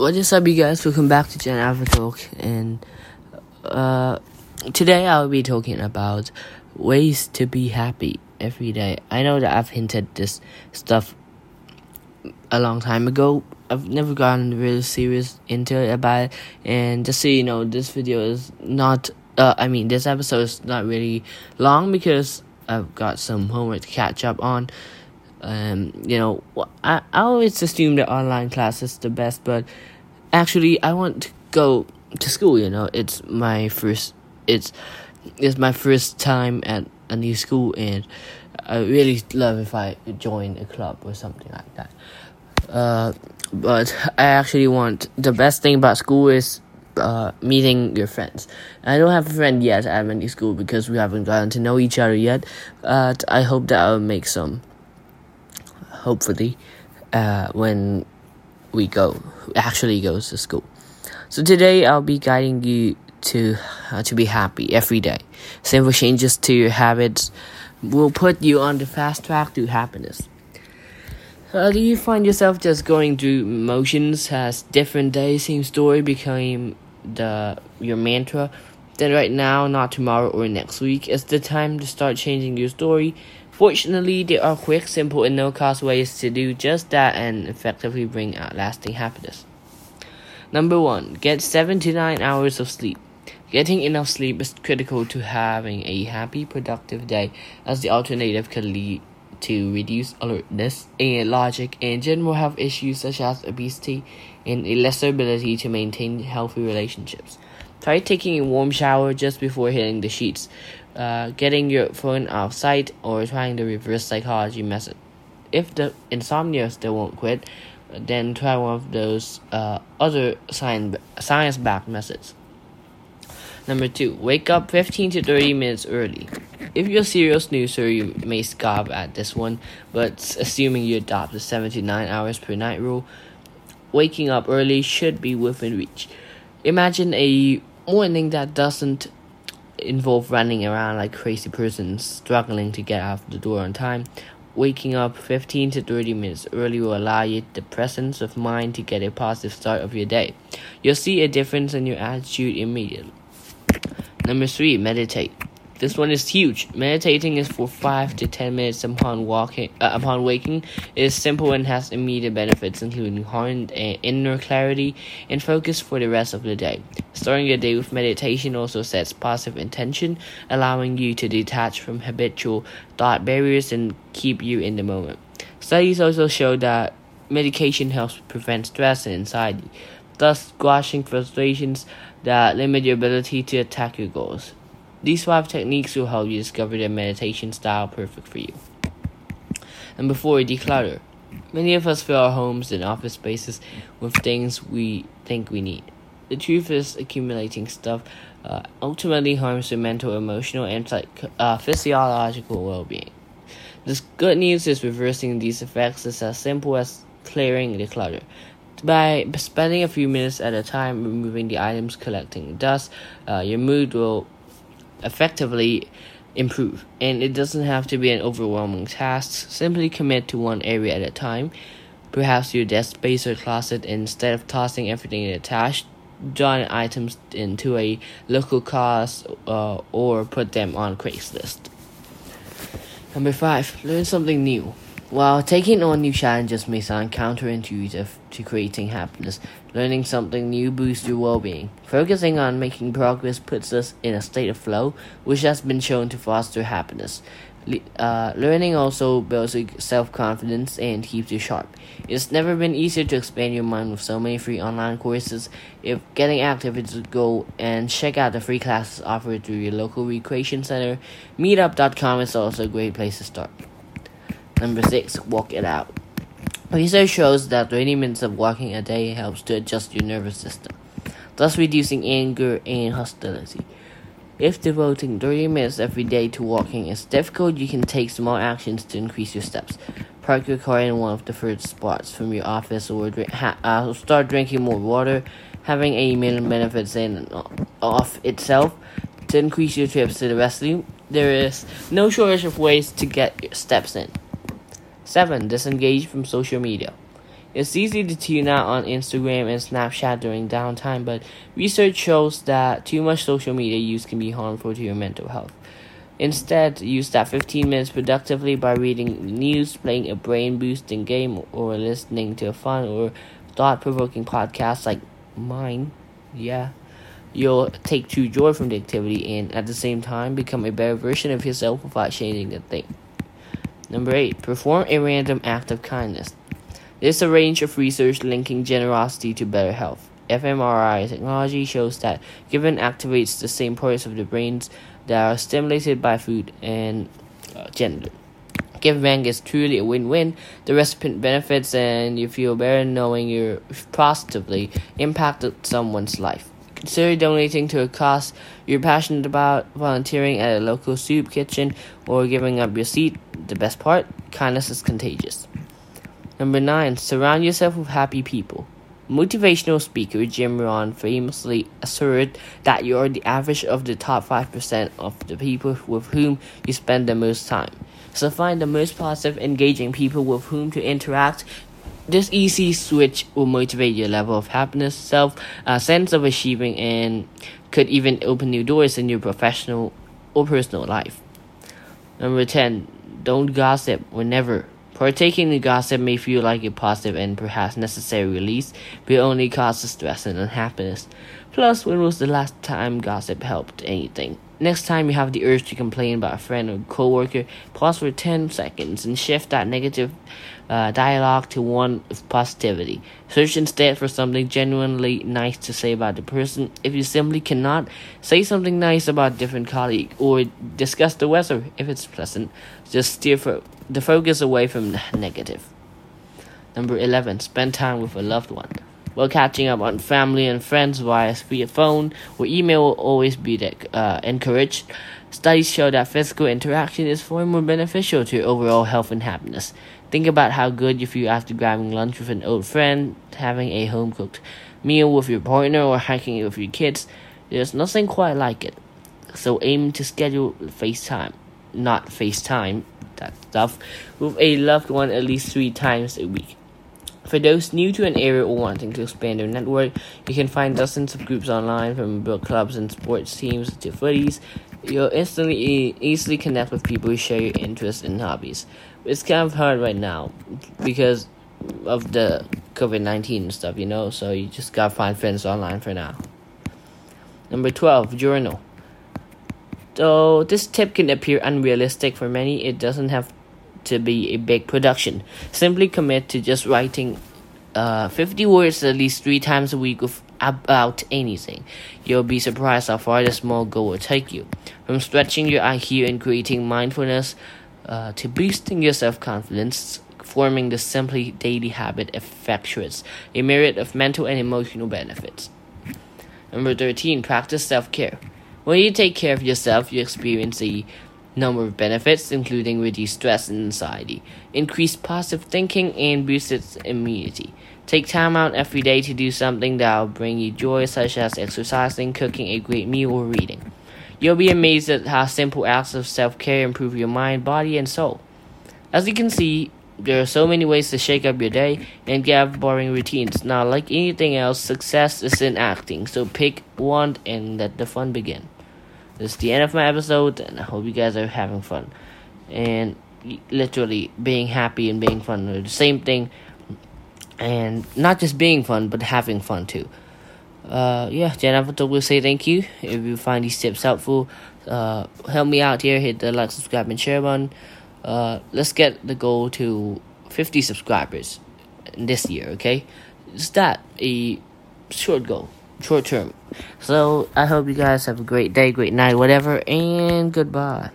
What is up, you guys? Welcome back to Gen Alpha Talk, and uh, today I'll be talking about ways to be happy every day. I know that I've hinted this stuff a long time ago. I've never gotten really serious into it about it, and just so you know, this video is not. Uh, I mean, this episode is not really long because I've got some homework to catch up on um, you know, I, I always assume that online class is the best, but actually, I want to go to school. You know, it's my first, it's, it's my first time at a new school, and I really love if I join a club or something like that. Uh, but I actually want the best thing about school is uh, meeting your friends. I don't have a friend yet at my new school because we haven't gotten to know each other yet. But I hope that I'll make some hopefully, uh, when we go actually goes to school. So today I'll be guiding you to uh, to be happy every day. Simple changes to your habits will put you on the fast track to happiness. Uh, do you find yourself just going through motions? Has different days, same story became the your mantra? Then right now, not tomorrow or next week, is the time to start changing your story Fortunately, there are quick, simple, and no cost ways to do just that and effectively bring out lasting happiness. Number one, get 7 to 9 hours of sleep. Getting enough sleep is critical to having a happy, productive day, as the alternative can lead to reduced alertness and logic and general health issues such as obesity and a lesser ability to maintain healthy relationships. Try taking a warm shower just before hitting the sheets uh, getting your phone sight, or trying the reverse psychology method. If the insomnia still won't quit, then try one of those uh, other science science backed methods. Number two, wake up 15 to 30 minutes early. If you're a serial snoozer, you may scoff at this one, but assuming you adopt the 79 hours per night rule, waking up early should be within reach. Imagine a morning that doesn't involve running around like crazy persons, struggling to get out the door on time. Waking up 15 to 30 minutes early will allow you the presence of mind to get a positive start of your day. You'll see a difference in your attitude immediately. Number three, meditate. This one is huge. Meditating is for five to ten minutes upon walking. Uh, upon waking, it is simple and has immediate benefits, including heightened uh, inner clarity and focus for the rest of the day. Starting your day with meditation also sets positive intention, allowing you to detach from habitual thought barriers and keep you in the moment. Studies also show that meditation helps prevent stress and anxiety, thus squashing frustrations that limit your ability to attack your goals. These five techniques will help you discover the meditation style perfect for you. And before we declutter, many of us fill our homes and office spaces with things we think we need. The truth is, accumulating stuff uh, ultimately harms your mental, emotional, and psych- uh, physiological well being. The good news is reversing these effects is as simple as clearing the clutter. By spending a few minutes at a time removing the items collecting dust, uh, your mood will effectively improve. And it doesn't have to be an overwhelming task. Simply commit to one area at a time. Perhaps your desk space or closet, instead of tossing everything in a trash, join items into a local cause uh, or put them on Craigslist. Number five, learn something new. While taking on new challenges may sound counterintuitive to creating happiness, learning something new boosts your well being. Focusing on making progress puts us in a state of flow, which has been shown to foster happiness. Uh, learning also builds self confidence and keeps you sharp. It's never been easier to expand your mind with so many free online courses. If getting active is a goal, and check out the free classes offered through your local recreation center, meetup.com is also a great place to start. Number six, walk it out. Research shows that 20 minutes of walking a day helps to adjust your nervous system, thus reducing anger and hostility. If devoting 30 minutes every day to walking is difficult, you can take small actions to increase your steps. Park your car in one of the first spots from your office or drink, ha, uh, start drinking more water. Having a million benefits in off itself to increase your trips to the restroom. There is no shortage of ways to get your steps in. 7. Disengage from social media. It's easy to tune out on Instagram and Snapchat during downtime, but research shows that too much social media use can be harmful to your mental health. Instead, use that 15 minutes productively by reading news, playing a brain boosting game, or listening to a fun or thought provoking podcast like mine. Yeah. You'll take true joy from the activity and at the same time become a better version of yourself without changing a thing. Number 8. Perform a random act of kindness. There's a range of research linking generosity to better health. fMRI technology shows that giving activates the same parts of the brains that are stimulated by food and uh, gender. Giving is truly a win-win. The recipient benefits and you feel better knowing you positively impacted someone's life. Consider donating to a cause you're passionate about, volunteering at a local soup kitchen, or giving up your seat. The best part kindness is contagious. Number 9. Surround yourself with happy people. Motivational speaker Jim Rohn famously asserted that you are the average of the top 5% of the people with whom you spend the most time. So find the most positive, engaging people with whom to interact. This easy switch will motivate your level of happiness, self uh, sense of achieving, and could even open new doors in your professional or personal life. Number 10. Don't gossip whenever Partaking in gossip may feel like a positive and perhaps necessary release, but it only causes stress and unhappiness. Plus, when was the last time gossip helped anything? Next time you have the urge to complain about a friend or coworker, pause for 10 seconds and shift that negative uh, dialogue to one of positivity. Search instead for something genuinely nice to say about the person. If you simply cannot, say something nice about a different colleague or discuss the weather if it's pleasant. Just steer for the focus away from the negative. Number 11. Spend time with a loved one. While catching up on family and friends via phone or email will always be uh, encouraged. Studies show that physical interaction is far more beneficial to your overall health and happiness. Think about how good you feel after grabbing lunch with an old friend, having a home cooked meal with your partner, or hiking with your kids. There's nothing quite like it. So aim to schedule FaceTime, not FaceTime, that stuff, with a loved one at least three times a week. For those new to an area or wanting to expand their network, you can find dozens of groups online from book clubs and sports teams to footies. You'll instantly e- easily connect with people who share your interests and hobbies. It's kind of hard right now because of the COVID 19 stuff, you know, so you just gotta find friends online for now. Number 12, journal. Though this tip can appear unrealistic for many, it doesn't have to be a big production. Simply commit to just writing uh, 50 words at least three times a week with about anything. You'll be surprised how far this small goal will take you. From stretching your IQ and creating mindfulness uh, to boosting your self confidence, forming the simply daily habit effectuates a myriad of mental and emotional benefits. Number 13, practice self care. When you take care of yourself, you experience a number of benefits, including reduced stress and anxiety, increased positive thinking, and boosted immunity. Take time out every day to do something that will bring you joy, such as exercising, cooking a great meal, or reading. You'll be amazed at how simple acts of self care improve your mind, body, and soul. As you can see, there are so many ways to shake up your day and get out of boring routines. Now, like anything else, success is in acting, so pick one and let the fun begin. This is the end of my episode, and I hope you guys are having fun. And literally, being happy and being fun are the same thing. And not just being fun, but having fun too. Uh, yeah, Jennifer will say thank you. If you find these tips helpful, uh, help me out here. Hit the like, subscribe, and share button. Uh, let's get the goal to 50 subscribers this year, okay? Is that a short goal short term. So I hope you guys have a great day, great night, whatever, and goodbye.